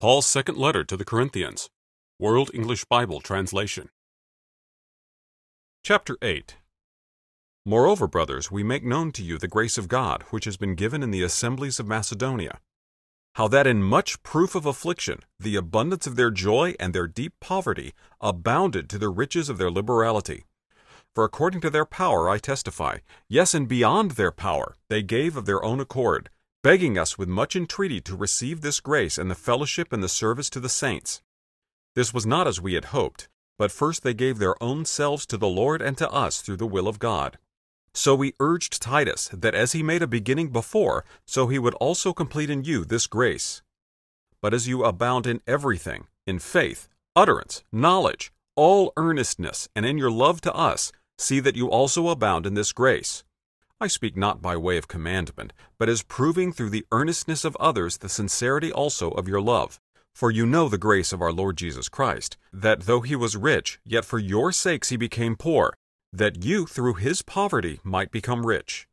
Paul's second letter to the Corinthians, World English Bible Translation. Chapter 8 Moreover, brothers, we make known to you the grace of God, which has been given in the assemblies of Macedonia. How that in much proof of affliction, the abundance of their joy and their deep poverty abounded to the riches of their liberality. For according to their power I testify, yes, and beyond their power, they gave of their own accord, begging us with much entreaty to receive this grace and the fellowship and the service to the saints. This was not as we had hoped, but first they gave their own selves to the Lord and to us through the will of God. So we urged Titus that as he made a beginning before, so he would also complete in you this grace. But as you abound in everything, in faith, utterance, knowledge, all earnestness, and in your love to us, see that you also abound in this grace. I speak not by way of commandment, but as proving through the earnestness of others the sincerity also of your love. For you know the grace of our Lord Jesus Christ, that though he was rich, yet for your sakes he became poor, that you through his poverty might become rich.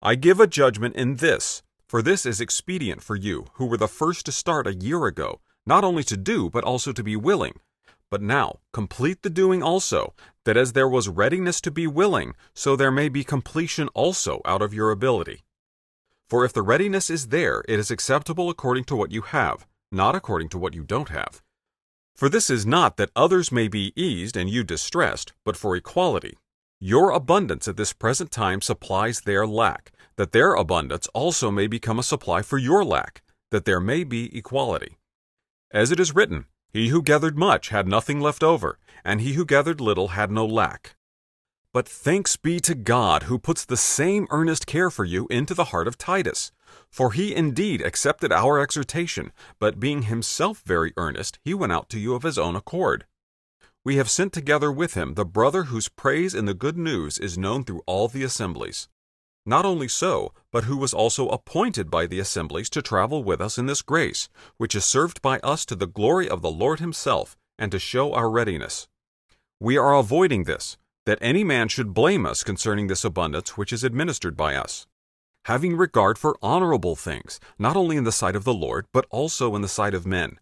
I give a judgment in this, for this is expedient for you, who were the first to start a year ago, not only to do, but also to be willing. But now complete the doing also, that as there was readiness to be willing, so there may be completion also out of your ability. For if the readiness is there, it is acceptable according to what you have, not according to what you don't have. For this is not that others may be eased and you distressed, but for equality. Your abundance at this present time supplies their lack, that their abundance also may become a supply for your lack, that there may be equality. As it is written, he who gathered much had nothing left over, and he who gathered little had no lack. But thanks be to God who puts the same earnest care for you into the heart of Titus. For he indeed accepted our exhortation, but being himself very earnest, he went out to you of his own accord. We have sent together with him the brother whose praise in the good news is known through all the assemblies. Not only so, but who was also appointed by the assemblies to travel with us in this grace, which is served by us to the glory of the Lord Himself, and to show our readiness. We are avoiding this, that any man should blame us concerning this abundance which is administered by us. Having regard for honorable things, not only in the sight of the Lord, but also in the sight of men.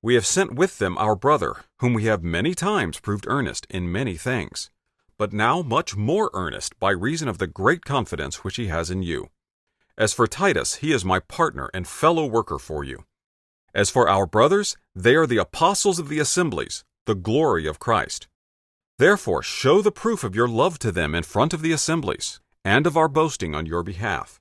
We have sent with them our brother, whom we have many times proved earnest in many things but now much more earnest by reason of the great confidence which he has in you. As for Titus, he is my partner and fellow worker for you. As for our brothers, they are the apostles of the assemblies, the glory of Christ. Therefore, show the proof of your love to them in front of the assemblies, and of our boasting on your behalf.